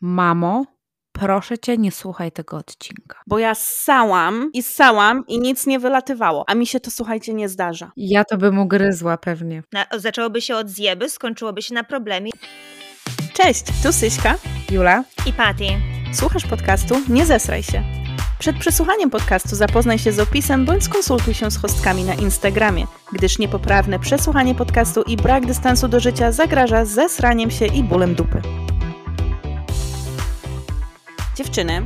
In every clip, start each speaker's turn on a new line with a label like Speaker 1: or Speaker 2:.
Speaker 1: Mamo, proszę cię, nie słuchaj tego odcinka.
Speaker 2: Bo ja ssałam i ssałam i nic nie wylatywało, a mi się to, słuchajcie, nie zdarza.
Speaker 1: Ja to bym ugryzła pewnie.
Speaker 3: Na, zaczęłoby się od zjeby, skończyłoby się na problemie.
Speaker 2: Cześć, tu Syśka.
Speaker 1: Jula?
Speaker 3: I Patty.
Speaker 2: Słuchasz podcastu? Nie zesraj się. Przed przesłuchaniem podcastu zapoznaj się z opisem bądź skonsultuj się z hostkami na Instagramie, gdyż niepoprawne przesłuchanie podcastu i brak dystansu do życia zagraża zesraniem się i bólem dupy. Dziewczyny,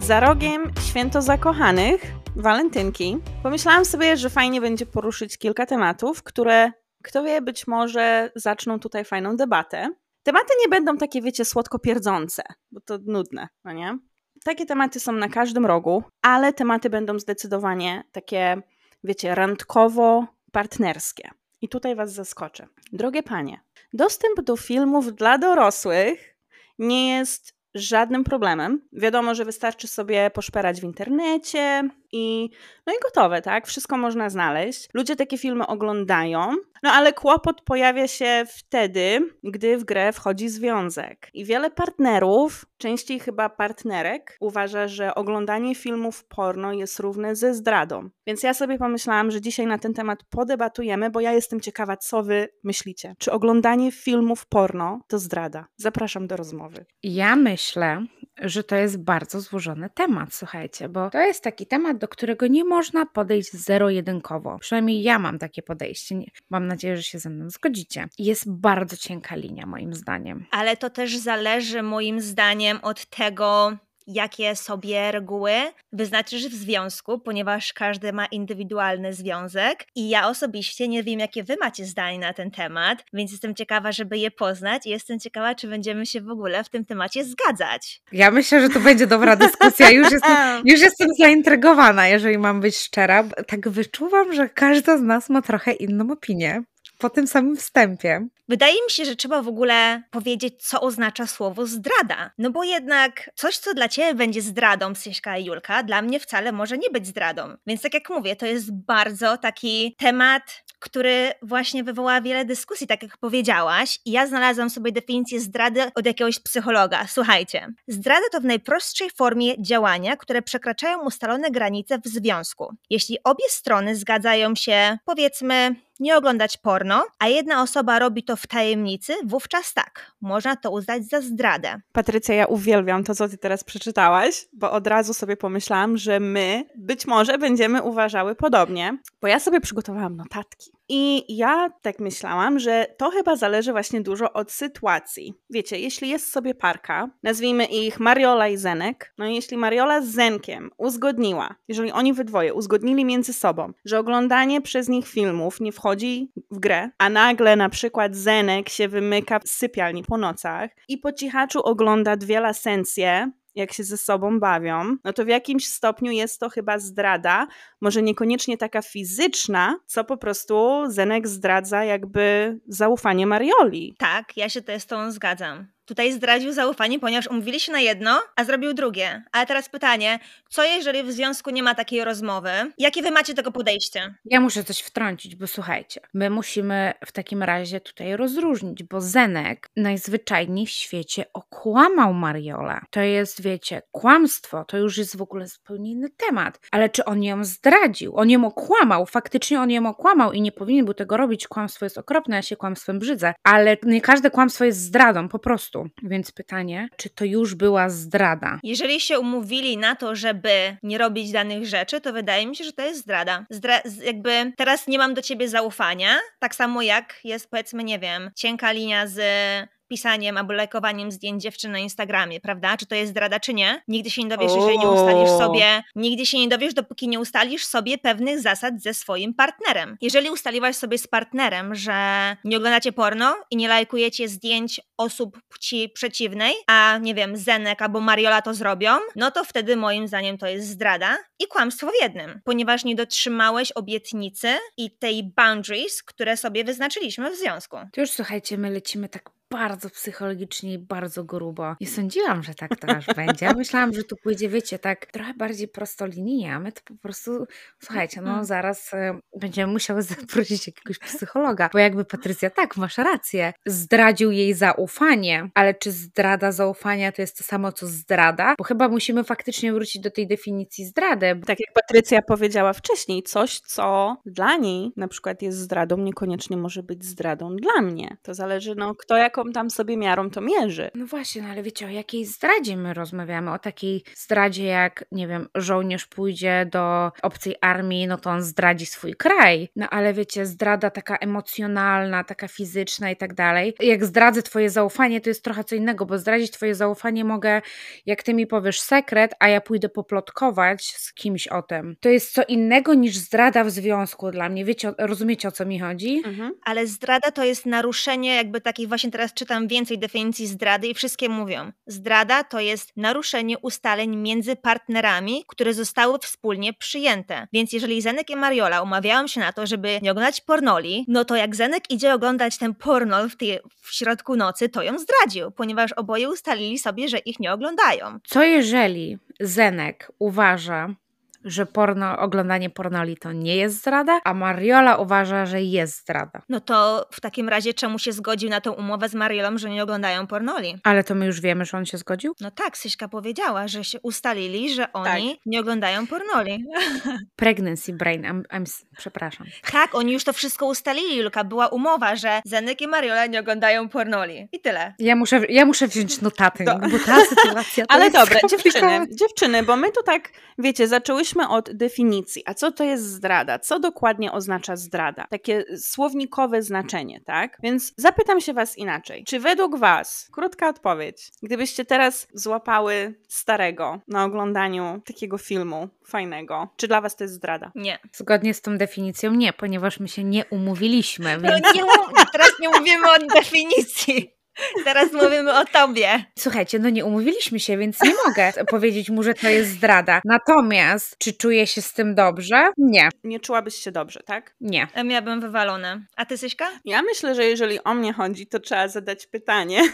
Speaker 2: za rogiem święto zakochanych, walentynki, pomyślałam sobie, że fajnie będzie poruszyć kilka tematów, które, kto wie, być może zaczną tutaj fajną debatę. Tematy nie będą takie, wiecie, słodko pierdzące, bo to nudne, no nie? Takie tematy są na każdym rogu, ale tematy będą zdecydowanie takie, wiecie, randkowo-partnerskie. I tutaj Was zaskoczę. Drogie panie, dostęp do filmów dla dorosłych nie jest żadnym problemem. Wiadomo, że wystarczy sobie poszperać w internecie i no i gotowe, tak? Wszystko można znaleźć. Ludzie takie filmy oglądają, no ale kłopot pojawia się wtedy, gdy w grę wchodzi związek. I wiele partnerów, częściej chyba partnerek, uważa, że oglądanie filmów porno jest równe ze zdradą. Więc ja sobie pomyślałam, że dzisiaj na ten temat podebatujemy, bo ja jestem ciekawa, co wy myślicie. Czy oglądanie filmów porno to zdrada? Zapraszam do rozmowy.
Speaker 1: Ja myślę, że to jest bardzo złożony temat, słuchajcie, bo to jest taki temat, do którego nie można podejść zero-jedynkowo. Przynajmniej ja mam takie podejście. Mam nadzieję, że się ze mną zgodzicie. Jest bardzo cienka linia, moim zdaniem.
Speaker 3: Ale to też zależy, moim zdaniem, od tego, jakie sobie reguły wyznaczysz w związku, ponieważ każdy ma indywidualny związek i ja osobiście nie wiem, jakie wy macie zdanie na ten temat, więc jestem ciekawa, żeby je poznać i jestem ciekawa, czy będziemy się w ogóle w tym temacie zgadzać.
Speaker 1: Ja myślę, że to będzie dobra dyskusja. Już jestem, już jestem zaintrygowana, jeżeli mam być szczera. Tak wyczuwam, że każda z nas ma trochę inną opinię po tym samym wstępie.
Speaker 3: Wydaje mi się, że trzeba w ogóle powiedzieć, co oznacza słowo zdrada. No bo jednak coś, co dla ciebie będzie zdradą, Syśka i Julka, dla mnie wcale może nie być zdradą. Więc tak jak mówię, to jest bardzo taki temat, który właśnie wywoła wiele dyskusji, tak jak powiedziałaś. I ja znalazłam sobie definicję zdrady od jakiegoś psychologa. Słuchajcie, zdrada to w najprostszej formie działania, które przekraczają ustalone granice w związku. Jeśli obie strony zgadzają się, powiedzmy, nie oglądać porno, a jedna osoba robi to w tajemnicy, wówczas tak, można to uznać za zdradę.
Speaker 2: Patrycja, ja uwielbiam to, co ty teraz przeczytałaś, bo od razu sobie pomyślałam, że my być może będziemy uważały podobnie, bo ja sobie przygotowałam notatki. I ja tak myślałam, że to chyba zależy właśnie dużo od sytuacji. Wiecie, jeśli jest sobie parka, nazwijmy ich Mariola i Zenek, no i jeśli Mariola z Zenkiem uzgodniła, jeżeli oni we dwoje uzgodnili między sobą, że oglądanie przez nich filmów nie wchodzi w grę, a nagle na przykład Zenek się wymyka z sypialni po nocach i po cichaczu ogląda dwie lasencje, jak się ze sobą bawią, no to w jakimś stopniu jest to chyba zdrada, może niekoniecznie taka fizyczna, co po prostu Zenek zdradza jakby zaufanie Marioli.
Speaker 3: Tak, ja się też z tą zgadzam. Tutaj zdradził zaufanie, ponieważ umówili się na jedno, a zrobił drugie. Ale teraz pytanie, co jeżeli w związku nie ma takiej rozmowy? Jakie wy macie tego podejście?
Speaker 1: Ja muszę coś wtrącić, bo słuchajcie, my musimy w takim razie tutaj rozróżnić, bo Zenek najzwyczajniej w świecie okłamał Mariolę. To jest, wiecie, kłamstwo, to już jest w ogóle zupełnie inny temat. Ale czy on ją zdradził? On ją okłamał, faktycznie on ją okłamał i nie powinien był tego robić. Kłamstwo jest okropne, ja się kłamstwem brzydzę, ale nie każde kłamstwo jest zdradą, po prostu. Więc pytanie, czy to już była zdrada?
Speaker 3: Jeżeli się umówili na to, żeby nie robić danych rzeczy, to wydaje mi się, że to jest zdrada. Zdra jakby teraz nie mam do ciebie zaufania, tak samo jak jest powiedzmy, nie wiem, cienka linia z pisaniem albo lajkowaniem zdjęć dziewczyn na Instagramie, prawda? Czy to jest zdrada, czy nie? Nigdy się nie dowiesz, jeżeli nie ustalisz sobie, nigdy się nie dowiesz, dopóki nie ustalisz sobie pewnych zasad ze swoim partnerem. Jeżeli ustaliłaś sobie z partnerem, że nie oglądacie porno i nie lajkujecie zdjęć osób płci przeciwnej, a nie wiem, Zenek albo Mariola to zrobią, no to wtedy moim zdaniem to jest zdrada i kłamstwo w jednym, ponieważ nie dotrzymałeś obietnicy i tej boundaries, które sobie wyznaczyliśmy w związku.
Speaker 1: To już słuchajcie, my lecimy tak bardzo psychologicznie i bardzo grubo. Nie sądziłam, że tak to aż będzie. Myślałam, że tu pójdzie, wiecie, tak trochę bardziej prostolinijnie, a my to po prostu, słuchajcie, no
Speaker 3: Mm.
Speaker 1: zaraz e, będziemy musiały zaprosić jakiegoś psychologa, bo jakby Patrycja, tak, masz rację, zdradził jej zaufanie, ale czy zdrada zaufania to jest to samo, co zdrada? Bo chyba musimy faktycznie wrócić do tej definicji zdrady.
Speaker 2: Tak jak Patrycja powiedziała wcześniej, coś, co dla niej na przykład jest zdradą, niekoniecznie może być zdradą dla mnie. To zależy, no, kto jaką tam sobie miarą to mierzy.
Speaker 1: No właśnie, no ale wiecie, o jakiej zdradzie my rozmawiamy? O takiej zdradzie, jak, nie wiem, żołnierz pójdzie do obcej armii, no to on zdradzi swój kraj. No ale wiecie, zdrada taka emocjonalna, taka fizyczna i tak dalej. Jak zdradzę twoje zaufanie, to jest trochę co innego, bo zdradzić twoje zaufanie mogę, jak ty mi powiesz sekret, a ja pójdę poplotkować z kimś o tym. To jest co innego niż zdrada w związku dla mnie. Wiecie, rozumiecie o co mi chodzi?
Speaker 2: Mhm.
Speaker 3: Ale zdrada to jest naruszenie, jakby takich, właśnie teraz czytam więcej definicji zdrady i wszystkie mówią. Zdrada to jest naruszenie ustaleń między partnerami, które zostały wspólnie przyjęte. Więc jeżeli Zenek i Mariola umawiają się na to, żeby nie oglądać pornoli, no to jak Zenek idzie oglądać ten pornol w, tej, w środku nocy, to ją zdradził, ponieważ oboje ustalili sobie, że ich nie oglądają.
Speaker 1: Co jeżeli Zenek uważa, że porno, oglądanie pornoli to nie jest zdrada, a Mariola uważa, że jest zdrada?
Speaker 3: No to w takim razie czemu się zgodził na tą umowę z Mariolą, że nie oglądają pornoli?
Speaker 1: Ale to my już wiemy, że on się zgodził?
Speaker 3: No tak, Syśka powiedziała, że się ustalili, że oni nie oglądają pornoli.
Speaker 1: Pregnancy brain, I'm, I'm, przepraszam.
Speaker 3: tak, oni już to wszystko ustalili, Julka. Była umowa, że Zenek i Mariola nie oglądają pornoli. I tyle.
Speaker 1: Ja muszę, ja muszę wziąć notatnik,
Speaker 2: Do-
Speaker 1: bo ta sytuacja to
Speaker 2: Ale
Speaker 1: jest
Speaker 2: dobra, dziewczyny, dziewczyny, bo my tu tak, wiecie, zaczęłyśmy od definicji. A co to jest zdrada? Co dokładnie oznacza zdrada? Takie słownikowe znaczenie, tak? Więc zapytam się was inaczej. Czy według was, krótka odpowiedź, gdybyście teraz złapały starego na oglądaniu takiego filmu fajnego, czy dla was to jest zdrada?
Speaker 3: Nie.
Speaker 1: Zgodnie z tą definicją nie, ponieważ my się nie umówiliśmy,
Speaker 3: No
Speaker 1: więc
Speaker 3: nie mów, teraz nie mówimy o definicji. Teraz mówimy o tobie.
Speaker 1: słuchajcie, no nie umówiliśmy się, więc nie mogę powiedzieć mu, że to jest zdrada. Natomiast, czy czuję się z tym dobrze? Nie,
Speaker 2: Nie czułabyś się dobrze, tak?
Speaker 1: nie.
Speaker 3: Ja miałabym wywalone. A ty, Syśka?
Speaker 2: Ja myślę, że jeżeli o mnie chodzi, to trzeba zadać pytanie.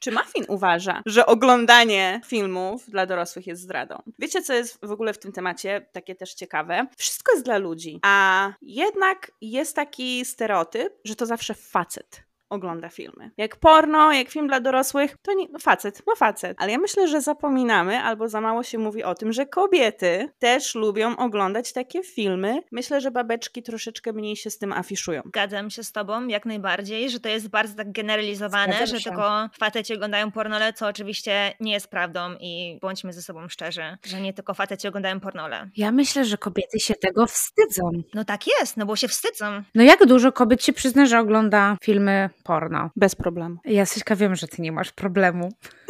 Speaker 2: Czy Muffin uważa, że oglądanie filmów dla dorosłych jest zdradą? Wiecie, co jest w ogóle w tym temacie takie też ciekawe? Wszystko jest dla ludzi, a jednak jest taki stereotyp, że to zawsze facet ogląda filmy. Jak porno, jak film dla dorosłych, to nie, no facet, no facet. Ale ja myślę, że zapominamy albo za mało się mówi o tym, że kobiety też lubią oglądać takie filmy. Myślę, że babeczki troszeczkę mniej się z tym afiszują.
Speaker 3: Zgadzam się z tobą jak najbardziej, że to jest bardzo tak generalizowane, że tylko faceci oglądają pornole, co oczywiście nie jest prawdą i bądźmy ze sobą szczerzy, że nie tylko faceci oglądają pornole.
Speaker 1: Ja myślę, że kobiety się tego wstydzą.
Speaker 3: No tak jest, no bo się wstydzą.
Speaker 1: No jak dużo kobiet się przyzna, że ogląda filmy porno?
Speaker 2: Bez problemu.
Speaker 1: Ja Syśka wiem, że ty nie masz problemu.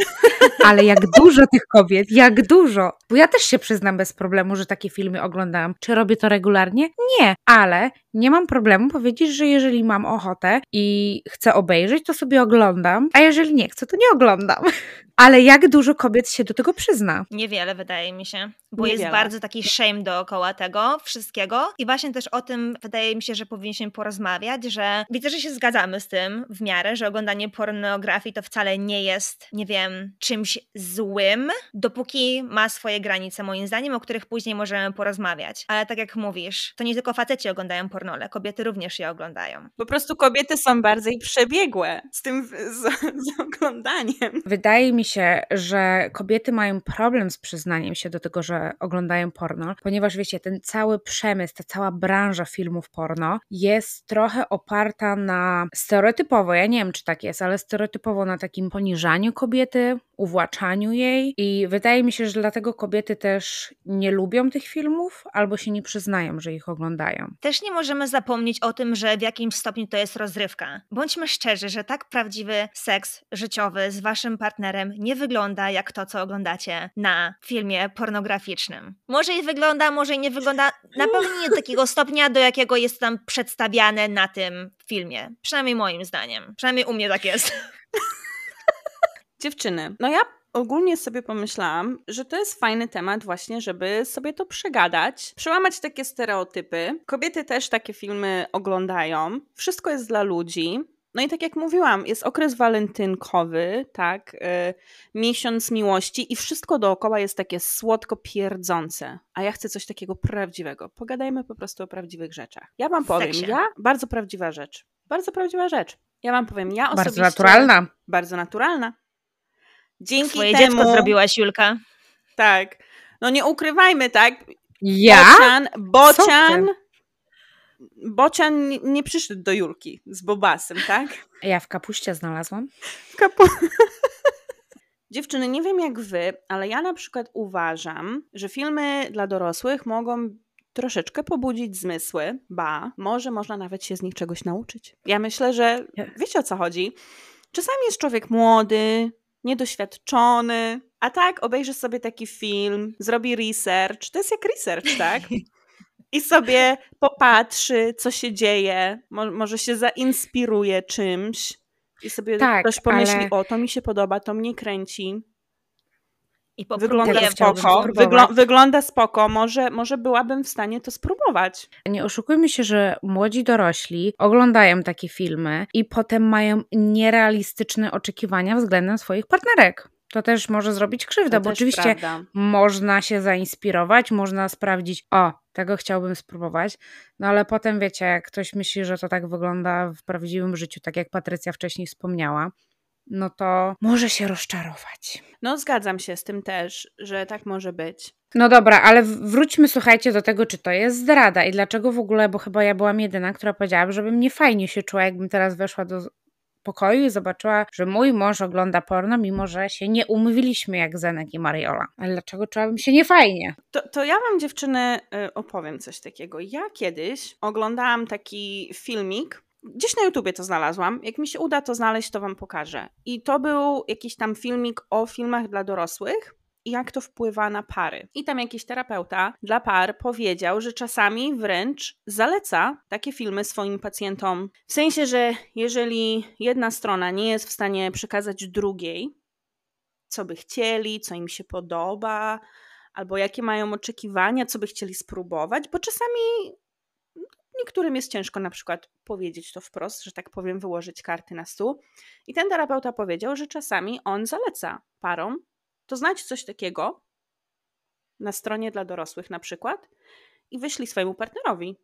Speaker 1: Ale jak dużo tych kobiet, jak dużo. Bo ja też się przyznam bez problemu, że takie filmy oglądam. Czy robię to regularnie? Nie, ale nie mam problemu powiedzieć, że jeżeli mam ochotę i chcę obejrzeć, to sobie oglądam, a jeżeli nie chcę, to nie oglądam. Ale jak dużo kobiet się do tego przyzna?
Speaker 3: Niewiele wydaje mi się, bo
Speaker 2: Niewiele.
Speaker 3: jest bardzo taki shame dookoła tego wszystkiego i właśnie też o tym wydaje mi się, że powinniśmy porozmawiać, że widzę, że się zgadzamy z tym w miarę, że oglądanie pornografii to wcale nie jest, nie wiem, czymś złym, dopóki ma swoje granice moim zdaniem, o których później możemy porozmawiać. Ale tak jak mówisz, to nie tylko faceci oglądają pornole, kobiety również je oglądają.
Speaker 2: Po prostu kobiety są bardziej przebiegłe z tym, z, z oglądaniem.
Speaker 1: Wydaje mi się, że kobiety mają problem z przyznaniem się do tego, że oglądają porno, ponieważ wiecie, ten cały przemysł, ta cała branża filmów porno jest trochę oparta na stereotypowo, ja nie wiem czy tak jest, ale stereotypowo na takim poniżaniu kobiety, uwłaczaniu jej i wydaje mi się, że dlatego kobiety też nie lubią tych filmów albo się nie przyznają, że ich oglądają.
Speaker 3: Też nie możemy zapomnieć o tym, że w jakimś stopniu to jest rozrywka. Bądźmy szczerzy, że tak prawdziwy seks życiowy z waszym partnerem nie wygląda jak to, co oglądacie na filmie pornograficznym. Może i wygląda, może i nie wygląda, na pewno nie do takiego stopnia, do jakiego jest tam przedstawiane na tym filmie. Przynajmniej moim zdaniem. Przynajmniej u mnie tak jest.
Speaker 2: Dziewczyny, no ja ogólnie sobie pomyślałam, że to jest fajny temat właśnie, żeby sobie to przegadać, przełamać takie stereotypy. Kobiety też takie filmy oglądają. Wszystko jest dla ludzi. No i tak jak mówiłam, jest okres walentynkowy, tak, y, miesiąc miłości i wszystko dookoła jest takie słodko pierdzące. A ja chcę coś takiego prawdziwego. Pogadajmy po prostu o prawdziwych rzeczach. Ja wam powiem,
Speaker 3: Seksie.
Speaker 2: ja, bardzo prawdziwa rzecz. Bardzo prawdziwa rzecz. Ja wam powiem, ja osobiście...
Speaker 1: Bardzo naturalna.
Speaker 2: Bardzo naturalna. Dzięki
Speaker 3: Swoje
Speaker 2: temu...
Speaker 3: dziecko zrobiłaś, Julka.
Speaker 2: Tak. No nie ukrywajmy, tak?
Speaker 1: Ja?
Speaker 2: Bocian, bocian, bocian nie- przyszedł do Julki z Bobasem, tak?
Speaker 1: Ja w kapuście znalazłam.
Speaker 2: Kapu... Dziewczyny, nie wiem jak wy, ale ja na przykład uważam, że filmy dla dorosłych mogą troszeczkę pobudzić zmysły, ba, może można nawet się z nich czegoś nauczyć. Ja myślę, że wiecie o co chodzi. Czasami jest człowiek młody, niedoświadczony, a tak obejrzy sobie taki film, zrobi research, to jest jak research, tak? I sobie popatrzy, co się dzieje, mo- może się zainspiruje czymś i sobie
Speaker 1: Tak,
Speaker 2: ktoś pomyśli,
Speaker 1: ale-
Speaker 2: o to mi się podoba, to mnie kręci,
Speaker 3: I
Speaker 2: wygląda spoko, wygl- wygląda spoko, może, może byłabym w stanie to spróbować.
Speaker 1: Nie oszukujmy się, że młodzi dorośli oglądają takie filmy i potem mają nierealistyczne oczekiwania względem swoich partnerek. To też może zrobić krzywdę,
Speaker 2: To
Speaker 1: bo oczywiście
Speaker 2: prawda.
Speaker 1: można się zainspirować, można sprawdzić, o, tego chciałbym spróbować, no ale potem wiecie, jak ktoś myśli, że to tak wygląda w prawdziwym życiu, tak jak Patrycja wcześniej wspomniała, no to może się rozczarować.
Speaker 2: No zgadzam się z tym też, że tak może być.
Speaker 1: No dobra, ale wróćmy, słuchajcie, do tego, czy to jest zdrada i dlaczego w ogóle, bo chyba ja byłam jedyna, która powiedziała, żebym nie fajnie się czuła, jakbym teraz weszła do pokoju i zobaczyła, że mój mąż ogląda porno, mimo że się nie umówiliśmy jak Zenek i Mariola. Ale dlaczego czułabym się niefajnie?
Speaker 2: To, to ja wam dziewczyny y, opowiem coś takiego. Ja kiedyś oglądałam taki filmik, gdzieś na YouTubie to znalazłam. Jak mi się uda to znaleźć, to wam pokażę. I to był jakiś tam filmik o filmach dla dorosłych i jak to wpływa na pary. I tam jakiś terapeuta dla par powiedział, że czasami wręcz zaleca takie filmy swoim pacjentom. W sensie, że jeżeli jedna strona nie jest w stanie przekazać drugiej, co by chcieli, co im się podoba, albo jakie mają oczekiwania, co by chcieli spróbować, bo czasami niektórym jest ciężko na przykład powiedzieć to wprost, że tak powiem, wyłożyć karty na stół. I ten terapeuta powiedział, że czasami on zaleca parom to znać coś takiego na stronie dla dorosłych na przykład i wyślij swojemu partnerowi.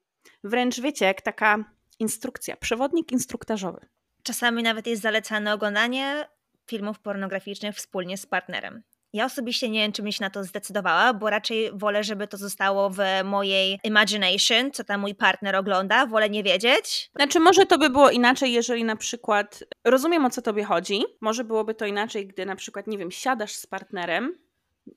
Speaker 2: Wręcz wiecie, jak taka instrukcja, przewodnik instruktażowy.
Speaker 3: Czasami nawet jest zalecane oglądanie filmów pornograficznych wspólnie z partnerem. Ja osobiście nie wiem, czy bym się na to zdecydowała, bo raczej wolę, żeby to zostało w mojej imagination, co tam mój partner ogląda. Wolę nie wiedzieć.
Speaker 2: Znaczy, może to by było inaczej, jeżeli na przykład. Rozumiem o co tobie chodzi. Może byłoby to inaczej, gdy na przykład, nie wiem, siadasz z partnerem,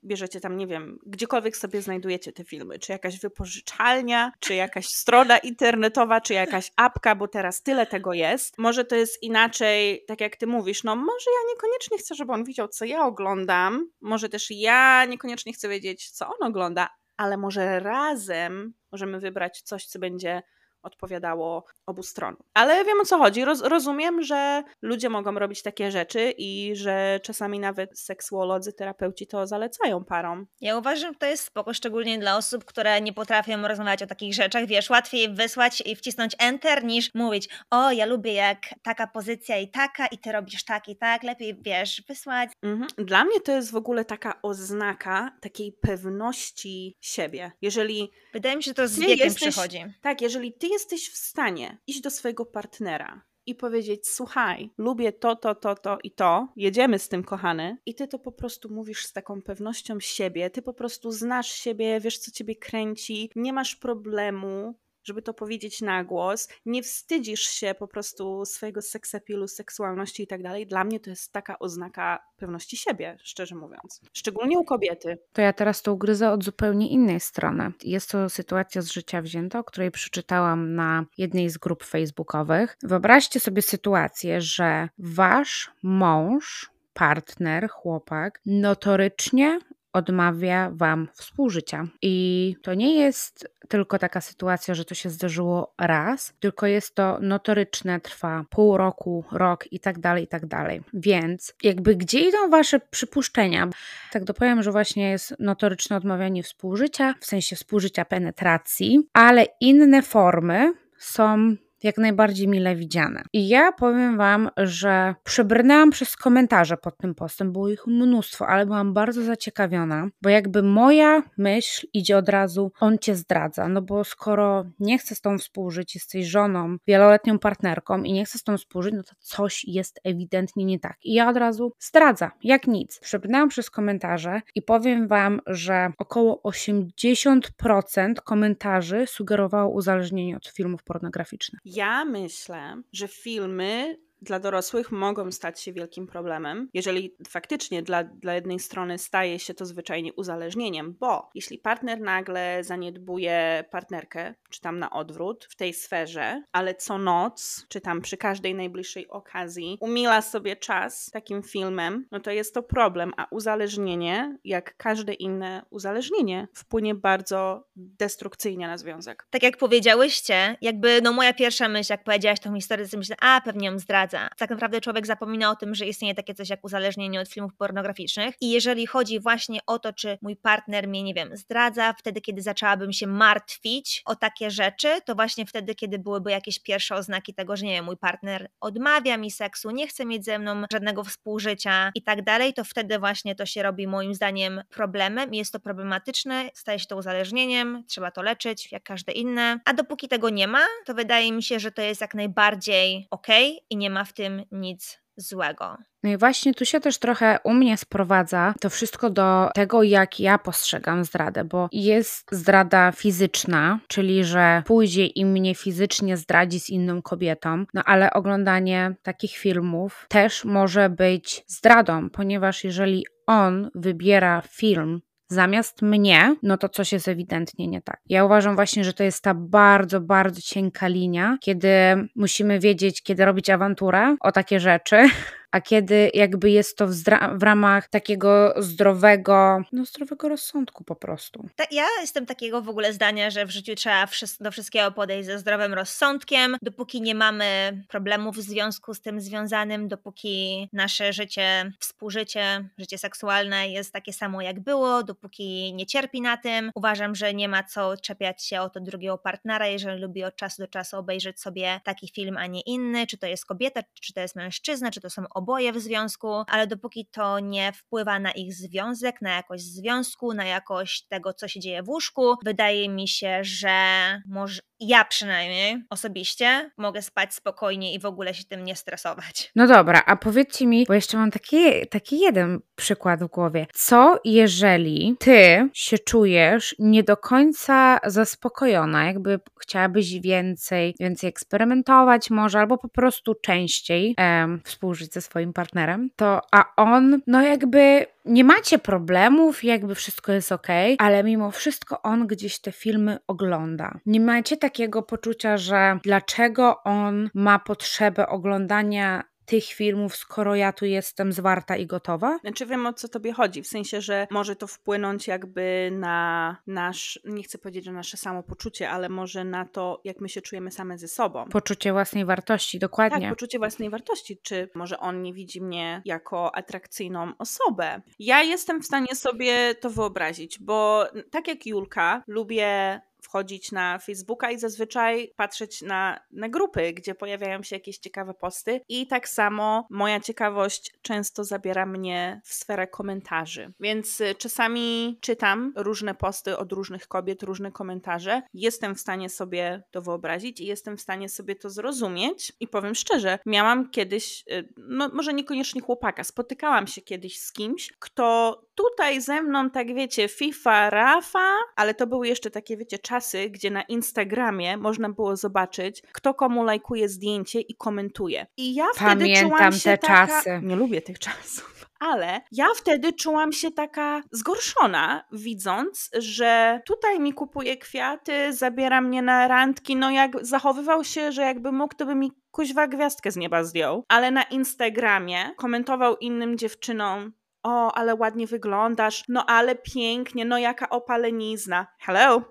Speaker 2: bierzecie tam, nie wiem, gdziekolwiek sobie znajdujecie te filmy, czy jakaś wypożyczalnia, czy jakaś strona internetowa, czy jakaś apka, bo teraz tyle tego jest. Może to jest inaczej, tak jak ty mówisz, no może ja niekoniecznie chcę, żeby on widział, co ja oglądam, może też ja niekoniecznie chcę wiedzieć, co on ogląda, ale może razem możemy wybrać coś, co będzie odpowiadało obu stronom. Ale wiem o co chodzi. Roz, rozumiem, że ludzie mogą robić takie rzeczy i że czasami nawet seksuolodzy, terapeuci to zalecają parom.
Speaker 3: Ja uważam, że to jest spoko, szczególnie dla osób, które nie potrafią rozmawiać o takich rzeczach. Wiesz, łatwiej wysłać i wcisnąć enter niż mówić, o, ja lubię jak taka pozycja i taka i ty robisz tak i tak. Lepiej, wiesz, wysłać.
Speaker 2: Mhm. Dla mnie to jest w ogóle taka oznaka takiej pewności siebie. Jeżeli
Speaker 3: Wydaje mi się, że to z wiekiem
Speaker 2: jesteś-
Speaker 3: przychodzi.
Speaker 2: Tak, jeżeli ty jesteś w stanie iść do swojego partnera i powiedzieć: Słuchaj, lubię to, to, to, to i to, jedziemy z tym, kochany, i ty to po prostu mówisz z taką pewnością siebie, ty po prostu znasz siebie, wiesz, co ciebie kręci, nie masz problemu. Żeby to powiedzieć na głos, nie wstydzisz się po prostu swojego seksapilu, seksualności i tak dalej. Dla mnie to jest taka oznaka pewności siebie, szczerze mówiąc. Szczególnie u kobiety.
Speaker 1: To ja teraz to ugryzę od zupełnie innej strony. Jest to sytuacja z życia wzięta, o której przeczytałam na jednej z grup facebookowych. Wyobraźcie sobie sytuację, że wasz mąż, partner, chłopak notorycznie odmawia wam współżycia. I to nie jest tylko taka sytuacja, że to się zdarzyło raz, tylko jest to notoryczne, trwa pół roku, rok i tak dalej, i tak dalej. Więc jakby gdzie idą wasze przypuszczenia? Tak dopowiem, że właśnie jest notoryczne odmawianie współżycia, w sensie współżycia penetracji, ale inne formy są jak najbardziej mile widziane. I ja powiem Wam, że przebrnęłam przez komentarze pod tym postem, było ich mnóstwo, ale byłam bardzo zaciekawiona, bo jakby moja myśl idzie od razu, on Cię zdradza, no bo skoro nie chce z tą współżyć, jesteś żoną, wieloletnią partnerką i nie chce z tą współżyć, no to coś jest ewidentnie nie tak. I ja od razu zdradza, jak nic. Przebrnęłam przez komentarze i powiem Wam, że około 80% komentarzy sugerowało uzależnienie od filmów pornograficznych.
Speaker 2: Ja myślę, że filmy dla dorosłych mogą stać się wielkim problemem, jeżeli faktycznie dla, dla jednej strony staje się to zwyczajnie uzależnieniem, bo jeśli partner nagle zaniedbuje partnerkę, czy tam na odwrót w tej sferze, ale co noc, czy tam przy każdej najbliższej okazji umila sobie czas takim filmem, no to jest to problem, a uzależnienie, jak każde inne uzależnienie, wpłynie bardzo destrukcyjnie na związek.
Speaker 3: Tak jak powiedziałyście, jakby no moja pierwsza myśl, jak powiedziałaś tą historię, to myślę, a pewnie ją zdradza, Tak naprawdę człowiek zapomina o tym, że istnieje takie coś jak uzależnienie od filmów pornograficznych. I jeżeli chodzi właśnie o to, czy mój partner mnie, nie wiem, zdradza, wtedy, kiedy zaczęłabym się martwić o takie rzeczy, to właśnie wtedy, kiedy byłyby jakieś pierwsze oznaki tego, że nie wiem, mój partner odmawia mi seksu, nie chce mieć ze mną żadnego współżycia i tak dalej, to wtedy właśnie to się robi moim zdaniem problemem i jest to problematyczne, staje się to uzależnieniem, trzeba to leczyć, jak każde inne. A dopóki tego nie ma, to wydaje mi się, że to jest jak najbardziej ok i nie ma ma w tym nic złego.
Speaker 1: No i właśnie tu się też trochę u mnie sprowadza to wszystko do tego, jak ja postrzegam zdradę, bo jest zdrada fizyczna, czyli że pójdzie i mnie fizycznie zdradzi z inną kobietą, no ale oglądanie takich filmów też może być zdradą, ponieważ jeżeli on wybiera film zamiast mnie, no to coś jest ewidentnie nie tak. Ja uważam właśnie, że to jest ta bardzo, bardzo cienka linia, kiedy musimy wiedzieć, kiedy robić awanturę o takie rzeczy, a kiedy jakby jest to w, w, ramach takiego zdrowego, no zdrowego rozsądku po prostu.
Speaker 3: Ja jestem takiego w ogóle zdania, że w życiu trzeba do wszystkiego podejść ze zdrowym rozsądkiem, dopóki nie mamy problemów w związku z tym związanym, dopóki nasze życie, współżycie, życie seksualne jest takie samo jak było, dopóki nie cierpi na tym. Uważam, że nie ma co czepiać się o to drugiego partnera, jeżeli lubi od czasu do czasu obejrzeć sobie taki film, a nie inny, czy to jest kobieta, czy to jest mężczyzna, czy to są oboje w związku, ale dopóki to nie wpływa na ich związek, na jakość związku, na jakość tego, co się dzieje w łóżku, wydaje mi się, że może ja przynajmniej osobiście mogę spać spokojnie i w ogóle się tym nie stresować.
Speaker 1: No dobra, a powiedzcie mi, bo jeszcze mam taki, taki jeden przykład w głowie. Co jeżeli ty się czujesz nie do końca zaspokojona, jakby chciałabyś więcej, więcej eksperymentować może, albo po prostu częściej em, współżyć ze swoim partnerem, to a on, no jakby nie macie problemów, jakby wszystko jest ok, ale mimo wszystko on gdzieś te filmy ogląda. Nie macie takiego poczucia, że dlaczego on ma potrzebę oglądania tych filmów, skoro ja tu jestem zwarta i gotowa?
Speaker 2: Znaczy wiem o co tobie chodzi, w sensie, że może to wpłynąć jakby na nasz, nie chcę powiedzieć, że nasze samopoczucie, ale może na to, jak my się czujemy same ze sobą.
Speaker 1: Poczucie własnej wartości, dokładnie.
Speaker 2: Tak, poczucie własnej wartości. Czy może on nie widzi mnie jako atrakcyjną osobę? Ja jestem w stanie sobie to wyobrazić, bo tak jak Julka, lubię wchodzić na Facebooka i zazwyczaj patrzeć na, na grupy, gdzie pojawiają się jakieś ciekawe posty. I tak samo moja ciekawość często zabiera mnie w sferę komentarzy. Więc y, czasami czytam różne posty od różnych kobiet, różne komentarze. Jestem w stanie sobie to wyobrazić i jestem w stanie sobie to zrozumieć. I powiem szczerze, miałam kiedyś, y, no może niekoniecznie chłopaka, spotykałam się kiedyś z kimś, kto tutaj ze mną, tak wiecie, FIFA, Rafa, ale to były jeszcze takie, wiecie, czasy, gdzie na Instagramie można było zobaczyć, kto komu lajkuje zdjęcie i komentuje. I ja wtedy
Speaker 1: Pamiętam
Speaker 2: czułam się
Speaker 1: te
Speaker 2: taka...
Speaker 1: czasy.
Speaker 2: Nie lubię tych czasów. Ale ja wtedy czułam się taka zgorszona, widząc, że tutaj mi kupuje kwiaty, zabiera mnie na randki, no jak zachowywał się, że jakby mógł, to by mi kuźwa gwiazdkę z nieba zdjął. Ale na Instagramie komentował innym dziewczynom, o, ale ładnie wyglądasz, no ale pięknie, no jaka opalenizna. Hello?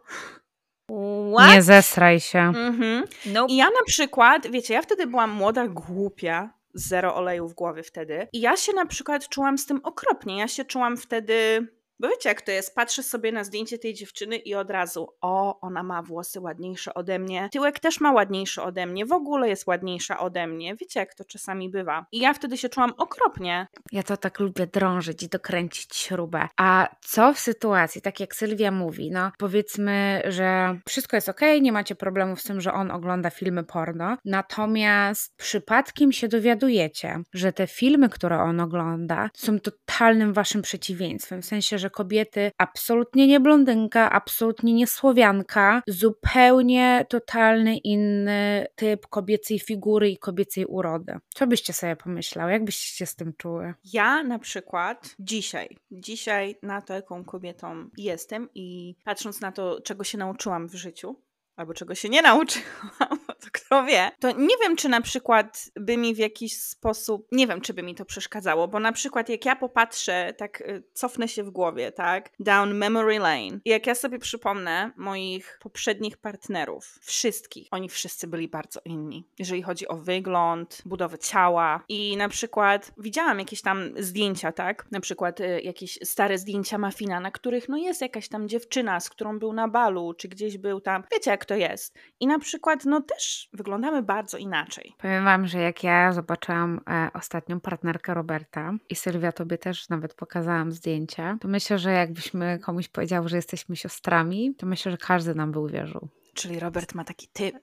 Speaker 3: What?
Speaker 1: Nie zesraj się.
Speaker 2: Mhm.
Speaker 3: Nope.
Speaker 2: I ja na przykład, wiecie, ja wtedy byłam młoda, głupia, zero oleju w głowie wtedy. I ja się na przykład czułam z tym okropnie. Ja się czułam wtedy Bo wiecie, jak to jest? Patrzę sobie na zdjęcie tej dziewczyny i od razu, o, ona ma włosy ładniejsze ode mnie. Tyłek też ma ładniejszy ode mnie. W ogóle jest ładniejsza ode mnie. Wiecie, jak to czasami bywa. I ja wtedy się czułam okropnie.
Speaker 1: Ja to tak lubię drążyć i dokręcić śrubę. A co w sytuacji, tak jak Sylwia mówi, no powiedzmy, że wszystko jest ok, nie macie problemów z tym, że on ogląda filmy porno, natomiast przypadkiem się dowiadujecie, że te filmy, które on ogląda, są totalnym waszym przeciwieństwem. W sensie, że kobiety absolutnie nie blondynka, absolutnie nie słowianka, zupełnie totalny inny typ kobiecej figury i kobiecej urody. Co byście sobie pomyślały? Jak byście się z tym czuły?
Speaker 2: Ja na przykład dzisiaj, dzisiaj na to, jaką kobietą jestem i patrząc na to, czego się nauczyłam w życiu, albo czego się nie nauczyłam, to kto wie, to nie wiem, czy na przykład by mi w jakiś sposób, nie wiem, czy by mi to przeszkadzało, bo na przykład jak ja popatrzę, tak y, cofnę się w głowie, tak, down memory lane, jak ja sobie przypomnę moich poprzednich partnerów, wszystkich, oni wszyscy byli bardzo inni, jeżeli chodzi o wygląd, budowę ciała i na przykład widziałam jakieś tam zdjęcia, tak, na przykład y, jakieś stare zdjęcia Mafina, na których no jest jakaś tam dziewczyna, z którą był na balu, czy gdzieś był tam, wiecie jak to jest. I na przykład, no też wyglądamy bardzo inaczej.
Speaker 1: Powiem Wam, że jak ja zobaczyłam e, ostatnią partnerkę Roberta i Sylwia, Tobie też nawet pokazałam zdjęcia, to myślę, że jakbyśmy komuś powiedział, że jesteśmy siostrami, to myślę, że każdy nam by uwierzył.
Speaker 2: Czyli Robert ma taki typ.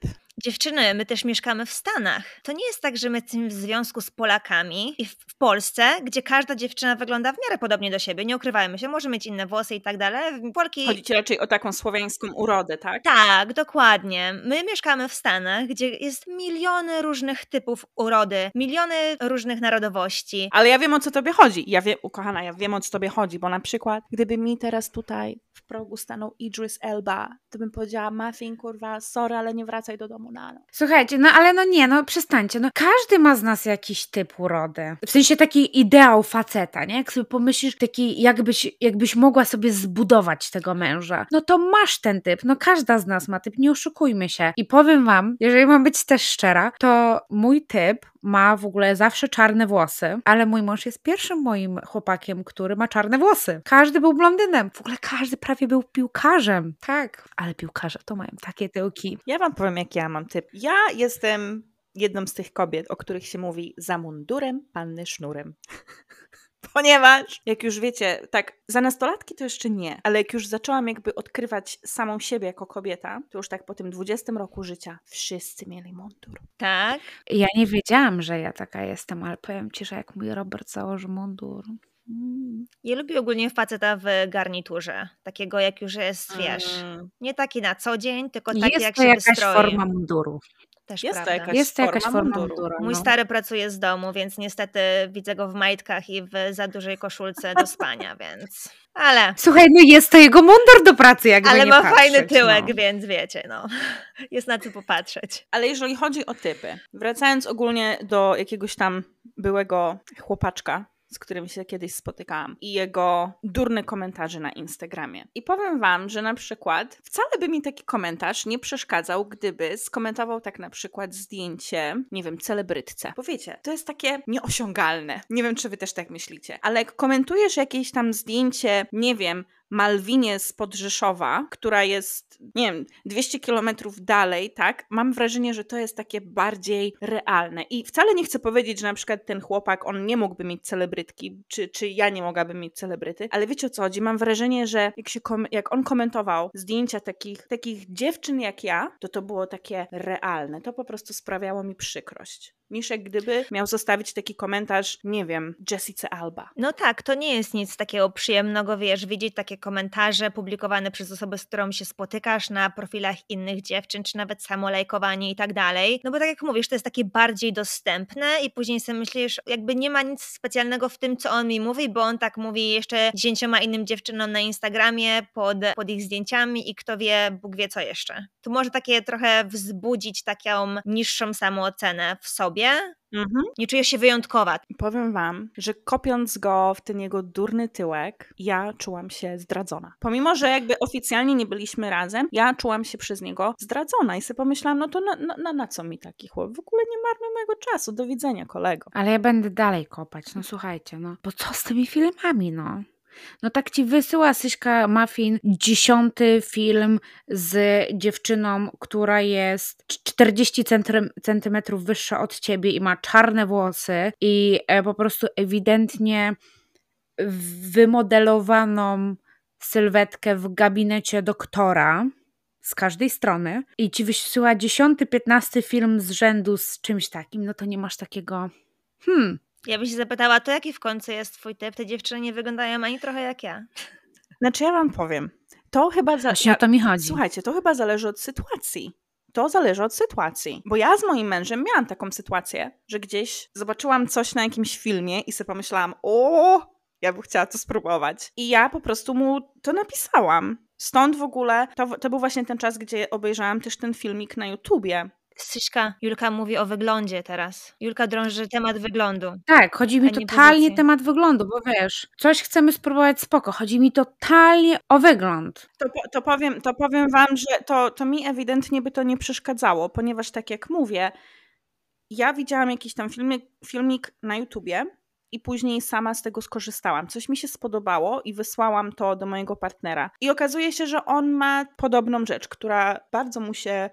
Speaker 3: Dziewczyny, my też mieszkamy w Stanach. To nie jest tak, że my jesteśmy w związku z Polakami i w, w Polsce, gdzie każda dziewczyna wygląda w miarę podobnie do siebie. Nie ukrywajmy się, może mieć inne włosy i tak dalej. Polki.
Speaker 2: Chodzi ci raczej o taką słowiańską urodę, tak?
Speaker 3: Tak, dokładnie. My mieszkamy w Stanach, gdzie jest miliony różnych typów urody, miliony różnych narodowości.
Speaker 2: Ale ja wiem o co tobie chodzi. Ja wiem, ukochana, ja wiem o co tobie chodzi, bo na przykład, gdyby mi teraz tutaj progu stanął Idris Elba, to bym powiedziała, Muffin, kurwa, sorry, ale nie wracaj do domu na noc.
Speaker 1: Słuchajcie, no ale no nie, no przestańcie, no każdy ma z nas jakiś typ urody. W sensie taki ideał faceta, nie? Jak sobie pomyślisz, taki jakbyś, jakbyś mogła sobie zbudować tego męża, no to masz ten typ, no każda z nas ma typ, nie oszukujmy się. I powiem wam, jeżeli mam być też szczera, to mój typ ma w ogóle zawsze czarne włosy, ale mój mąż jest pierwszym moim chłopakiem, który ma czarne włosy. Każdy był blondynem, w ogóle każdy prawie był piłkarzem. Tak, ale piłkarze to mają takie tyłki.
Speaker 2: Ja wam powiem, jaki ja mam typ. Ja jestem jedną z tych kobiet, o których się mówi za mundurem, panny sznurem. Ponieważ, jak już wiecie, tak, za nastolatki to jeszcze nie, ale jak już zaczęłam jakby odkrywać samą siebie jako kobieta, to już tak po tym 20 roku życia wszyscy mieli mundur.
Speaker 3: Tak.
Speaker 1: Ja nie wiedziałam, że ja taka jestem, ale powiem ci, że jak mój Robert założy mundur. Mm.
Speaker 3: Ja lubię ogólnie faceta w garniturze. Takiego jak już jest, wiesz,
Speaker 2: Mm.
Speaker 3: nie taki na co dzień, tylko taki
Speaker 1: Jest
Speaker 3: jak
Speaker 1: to
Speaker 3: się
Speaker 1: jakaś
Speaker 3: wystroi.
Speaker 1: forma munduru.
Speaker 3: Też
Speaker 2: Jest to
Speaker 3: prawda.
Speaker 2: jakaś
Speaker 1: Jest to jakaś
Speaker 2: forma
Speaker 1: forma
Speaker 2: munduru.
Speaker 1: munduru.
Speaker 3: Mój
Speaker 1: no.
Speaker 3: stary pracuje z domu, więc niestety widzę go w majtkach i w za dużej koszulce do spania, więc... Ale...
Speaker 1: Słuchaj, no jest to jego mundur do pracy, jakby
Speaker 3: Ale
Speaker 1: nie
Speaker 3: ma
Speaker 1: patrzeć,
Speaker 3: fajny tyłek,
Speaker 1: no.
Speaker 3: więc wiecie, no. Jest na co popatrzeć.
Speaker 2: Ale jeżeli chodzi o typy, wracając ogólnie do jakiegoś tam byłego chłopaczka, z którym się kiedyś spotykałam i jego durne komentarze na Instagramie. I powiem wam, że na przykład wcale by mi taki komentarz nie przeszkadzał, gdyby skomentował tak na przykład zdjęcie, nie wiem, celebrytce. Bo wiecie, to jest takie nieosiągalne. Nie wiem, czy wy też tak myślicie, ale jak komentujesz jakieś tam zdjęcie, nie wiem, Malwinie z Podrzeszowa, która jest, nie wiem, 200 kilometrów dalej, tak? Mam wrażenie, że to jest takie bardziej realne. I wcale nie chcę powiedzieć, że na przykład ten chłopak, on nie mógłby mieć celebrytki, czy, czy ja nie mogłabym mieć celebryty, ale wiecie o co chodzi? Mam wrażenie, że jak, się kom- jak on komentował zdjęcia takich, takich dziewczyn jak ja, to to było takie realne. To po prostu sprawiało mi przykrość. Niż jak gdyby miał zostawić taki komentarz, nie wiem, Jessica Alba.
Speaker 3: No tak, to nie jest nic takiego przyjemnego, wiesz, widzieć takie komentarze publikowane przez osobę, z którą się spotykasz na profilach innych dziewczyn, czy nawet samo lajkowanie i tak dalej. No bo tak jak mówisz, to jest takie bardziej dostępne i później sobie myślisz, jakby nie ma nic specjalnego w tym, co on mi mówi, bo on tak mówi jeszcze dziesięcioma innym dziewczynom na Instagramie pod, pod ich zdjęciami i kto wie, Bóg wie co jeszcze. Tu może takie trochę wzbudzić taką niższą samoocenę w sobie.
Speaker 2: Mhm.
Speaker 3: Nie czujesz się wyjątkowa.
Speaker 2: Powiem wam, że kopiąc go w ten jego durny tyłek, ja czułam się zdradzona. Pomimo, że jakby oficjalnie nie byliśmy razem, ja czułam się przez niego zdradzona i sobie pomyślałam, no to na, na, na, na co mi taki chłop? W ogóle nie marnuj mojego czasu. Do widzenia, kolego.
Speaker 1: Ale ja będę dalej kopać, no słuchajcie, no. Bo co z tymi filmami, no? No tak ci wysyła Syśka Muffin dziesiąty film z dziewczyną, która jest 40 centymetrów wyższa od ciebie i ma czarne włosy i e, po prostu ewidentnie wymodelowaną sylwetkę w gabinecie doktora z każdej strony i ci wysyła dziesiąty, piętnasty film z rzędu z czymś takim, no to nie masz takiego hmm.
Speaker 3: Ja bym się zapytała, to jaki w końcu jest twój typ? Te dziewczyny nie wyglądają ani trochę jak ja.
Speaker 2: Znaczy ja wam powiem, to chyba...
Speaker 1: Za... Właśnie o to mi chodzi.
Speaker 2: Słuchajcie, to chyba zależy od sytuacji. To zależy od sytuacji. Bo ja z moim mężem miałam taką sytuację, że gdzieś zobaczyłam coś na jakimś filmie i sobie pomyślałam, o, ja bym chciała to spróbować. I ja po prostu mu to napisałam. Stąd w ogóle, to, to był właśnie ten czas, gdzie obejrzałam też ten filmik na YouTubie.
Speaker 3: Syśka, Julka mówi o wyglądzie teraz. Julka drąży temat wyglądu.
Speaker 1: Tak, chodzi mi totalnie temat wyglądu, bo wiesz, coś chcemy spróbować spoko. Chodzi mi totalnie o wygląd.
Speaker 2: To, to, powiem, to powiem wam, że to, to mi ewidentnie by to nie przeszkadzało, ponieważ tak jak mówię, ja widziałam jakiś tam filmik, filmik na YouTubie i później sama z tego skorzystałam. Coś mi się spodobało i wysłałam to do mojego partnera. I okazuje się, że on ma podobną rzecz, która bardzo mu się